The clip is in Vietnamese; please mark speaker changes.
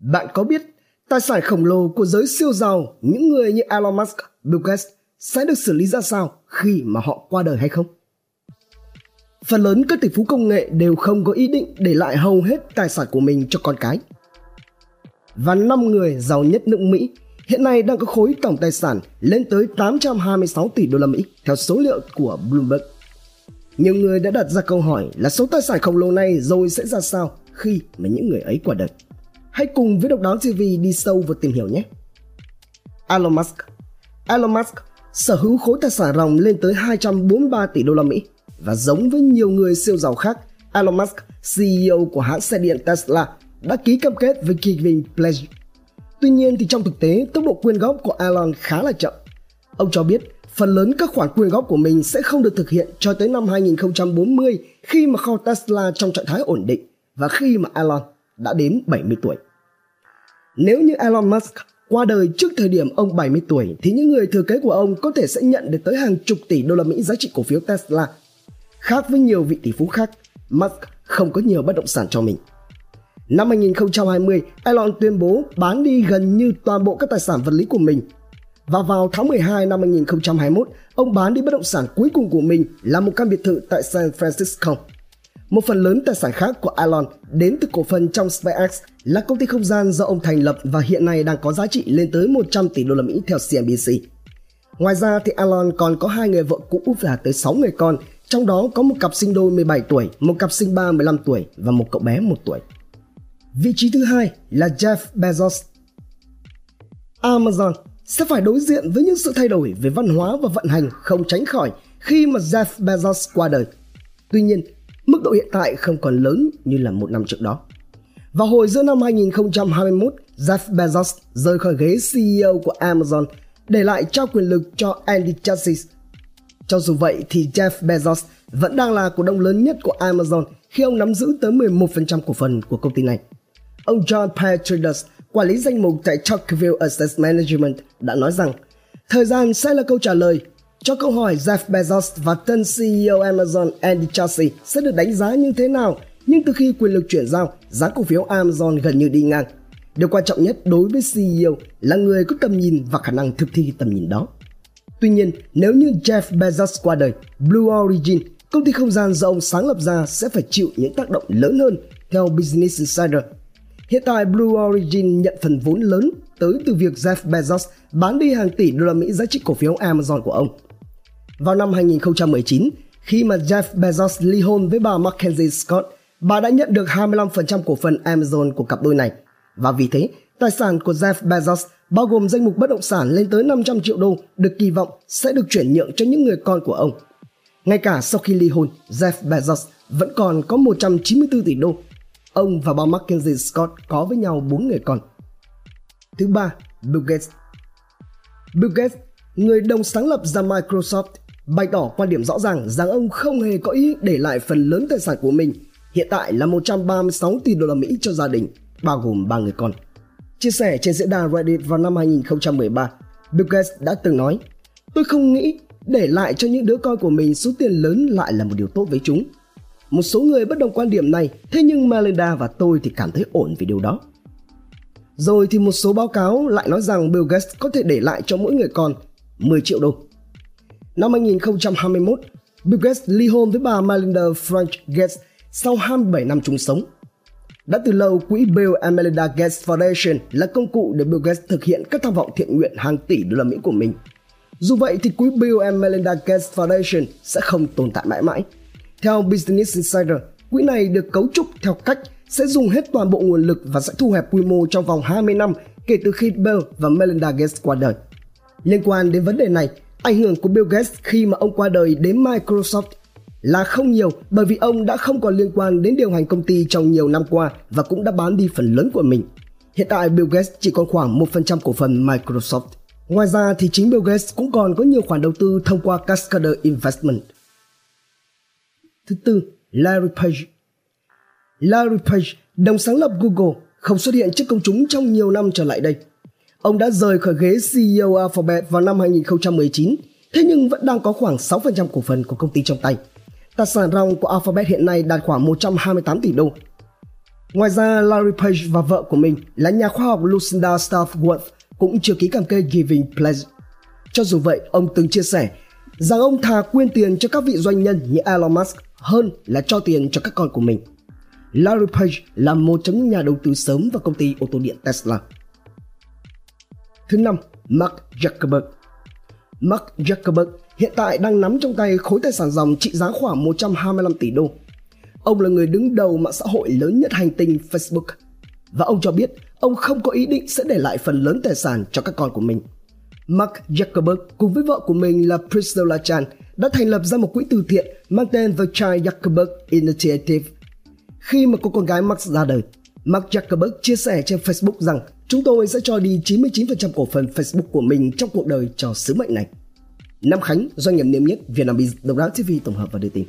Speaker 1: Bạn có biết tài sản khổng lồ của giới siêu giàu, những người như Elon Musk, Bill Gates sẽ được xử lý ra sao khi mà họ qua đời hay không? Phần lớn các tỷ phú công nghệ đều không có ý định để lại hầu hết tài sản của mình cho con cái. Và 5 người giàu nhất nước Mỹ hiện nay đang có khối tổng tài sản lên tới 826 tỷ đô la Mỹ theo số liệu của Bloomberg. Nhiều người đã đặt ra câu hỏi là số tài sản khổng lồ này rồi sẽ ra sao khi mà những người ấy qua đời. Hãy cùng với Độc Đáo TV đi sâu vào tìm hiểu nhé. Elon Musk Elon Musk sở hữu khối tài sản ròng lên tới 243 tỷ đô la Mỹ và giống với nhiều người siêu giàu khác, Elon Musk, CEO của hãng xe điện Tesla, đã ký cam kết với Giving Pledge. Tuy nhiên thì trong thực tế, tốc độ quyên góp của Elon khá là chậm. Ông cho biết phần lớn các khoản quyên góp của mình sẽ không được thực hiện cho tới năm 2040 khi mà kho Tesla trong trạng thái ổn định và khi mà Elon đã đến 70 tuổi. Nếu như Elon Musk qua đời trước thời điểm ông 70 tuổi thì những người thừa kế của ông có thể sẽ nhận được tới hàng chục tỷ đô la Mỹ giá trị cổ phiếu Tesla. Khác với nhiều vị tỷ phú khác, Musk không có nhiều bất động sản cho mình. Năm 2020, Elon tuyên bố bán đi gần như toàn bộ các tài sản vật lý của mình. Và vào tháng 12 năm 2021, ông bán đi bất động sản cuối cùng của mình là một căn biệt thự tại San Francisco. Một phần lớn tài sản khác của Elon đến từ cổ phần trong SpaceX là công ty không gian do ông thành lập và hiện nay đang có giá trị lên tới 100 tỷ đô la Mỹ theo CNBC. Ngoài ra thì Elon còn có hai người vợ cũ và tới 6 người con, trong đó có một cặp sinh đôi 17 tuổi, một cặp sinh ba 15 tuổi và một cậu bé 1 tuổi. Vị trí thứ hai là Jeff Bezos. Amazon sẽ phải đối diện với những sự thay đổi về văn hóa và vận hành không tránh khỏi khi mà Jeff Bezos qua đời. Tuy nhiên, mức độ hiện tại không còn lớn như là một năm trước đó. Vào hồi giữa năm 2021, Jeff Bezos rời khỏi ghế CEO của Amazon để lại trao quyền lực cho Andy Jassy. Cho dù vậy thì Jeff Bezos vẫn đang là cổ đông lớn nhất của Amazon khi ông nắm giữ tới 11% cổ phần của công ty này. Ông John Petridus, quản lý danh mục tại Tocqueville Asset Management đã nói rằng thời gian sẽ là câu trả lời cho câu hỏi Jeff Bezos và tân CEO Amazon Andy Jassy sẽ được đánh giá như thế nào nhưng từ khi quyền lực chuyển giao, giá cổ phiếu Amazon gần như đi ngang. Điều quan trọng nhất đối với CEO là người có tầm nhìn và khả năng thực thi tầm nhìn đó. Tuy nhiên, nếu như Jeff Bezos qua đời, Blue Origin, công ty không gian do ông sáng lập ra sẽ phải chịu những tác động lớn hơn theo Business Insider. Hiện tại Blue Origin nhận phần vốn lớn tới từ việc Jeff Bezos bán đi hàng tỷ đô la Mỹ giá trị cổ phiếu Amazon của ông. Vào năm 2019, khi mà Jeff Bezos ly hôn với bà Mackenzie Scott, bà đã nhận được 25% cổ phần Amazon của cặp đôi này. Và vì thế, tài sản của Jeff Bezos bao gồm danh mục bất động sản lên tới 500 triệu đô được kỳ vọng sẽ được chuyển nhượng cho những người con của ông. Ngay cả sau khi ly hôn, Jeff Bezos vẫn còn có 194 tỷ đô. Ông và bà Mackenzie Scott có với nhau 4 người con. Thứ ba, Bill Gates. Bill Gates, người đồng sáng lập ra Microsoft, bày tỏ quan điểm rõ ràng rằng ông không hề có ý để lại phần lớn tài sản của mình, hiện tại là 136 tỷ đô la Mỹ cho gia đình, bao gồm ba người con. Chia sẻ trên diễn đàn Reddit vào năm 2013, Bill Gates đã từng nói Tôi không nghĩ để lại cho những đứa con của mình số tiền lớn lại là một điều tốt với chúng. Một số người bất đồng quan điểm này, thế nhưng Melinda và tôi thì cảm thấy ổn vì điều đó. Rồi thì một số báo cáo lại nói rằng Bill Gates có thể để lại cho mỗi người con 10 triệu đô. Năm 2021, Bill Gates ly hôn với bà Melinda French Gates sau 27 năm chung sống. Đã từ lâu, quỹ Bill and Melinda Gates Foundation là công cụ để Bill Gates thực hiện các tham vọng thiện nguyện hàng tỷ đô la Mỹ của mình. Dù vậy thì quỹ Bill and Melinda Gates Foundation sẽ không tồn tại mãi mãi. Theo Business Insider, quỹ này được cấu trúc theo cách sẽ dùng hết toàn bộ nguồn lực và sẽ thu hẹp quy mô trong vòng 20 năm kể từ khi Bill và Melinda Gates qua đời. Liên quan đến vấn đề này, ảnh hưởng của Bill Gates khi mà ông qua đời đến Microsoft là không nhiều bởi vì ông đã không còn liên quan đến điều hành công ty trong nhiều năm qua và cũng đã bán đi phần lớn của mình. Hiện tại Bill Gates chỉ còn khoảng 1% cổ phần Microsoft. Ngoài ra thì chính Bill Gates cũng còn có nhiều khoản đầu tư thông qua Cascader Investment. Thứ tư, Larry Page. Larry Page, đồng sáng lập Google, không xuất hiện trước công chúng trong nhiều năm trở lại đây. Ông đã rời khỏi ghế CEO Alphabet vào năm 2019, thế nhưng vẫn đang có khoảng 6% cổ phần của công ty trong tay. Tài sản ròng của Alphabet hiện nay đạt khoảng 128 tỷ đô. Ngoài ra, Larry Page và vợ của mình là nhà khoa học Lucinda Staffworth cũng chưa ký cam kết Giving Pledge. Cho dù vậy, ông từng chia sẻ rằng ông thà quyên tiền cho các vị doanh nhân như Elon Musk hơn là cho tiền cho các con của mình. Larry Page là một trong những nhà đầu tư sớm vào công ty ô tô điện Tesla. Thứ năm, Mark Zuckerberg. Mark Zuckerberg hiện tại đang nắm trong tay khối tài sản dòng trị giá khoảng 125 tỷ đô. Ông là người đứng đầu mạng xã hội lớn nhất hành tinh Facebook. Và ông cho biết ông không có ý định sẽ để lại phần lớn tài sản cho các con của mình. Mark Zuckerberg cùng với vợ của mình là Priscilla Chan đã thành lập ra một quỹ từ thiện mang tên The Child Zuckerberg Initiative. Khi mà cô con gái Mark ra đời, Mark Zuckerberg chia sẻ trên Facebook rằng chúng tôi sẽ cho đi 99% cổ phần Facebook của mình trong cuộc đời cho sứ mệnh này. Nam Khánh, doanh nghiệp niêm yết Vietnamese, Độc đáo TV tổng hợp và đưa tin.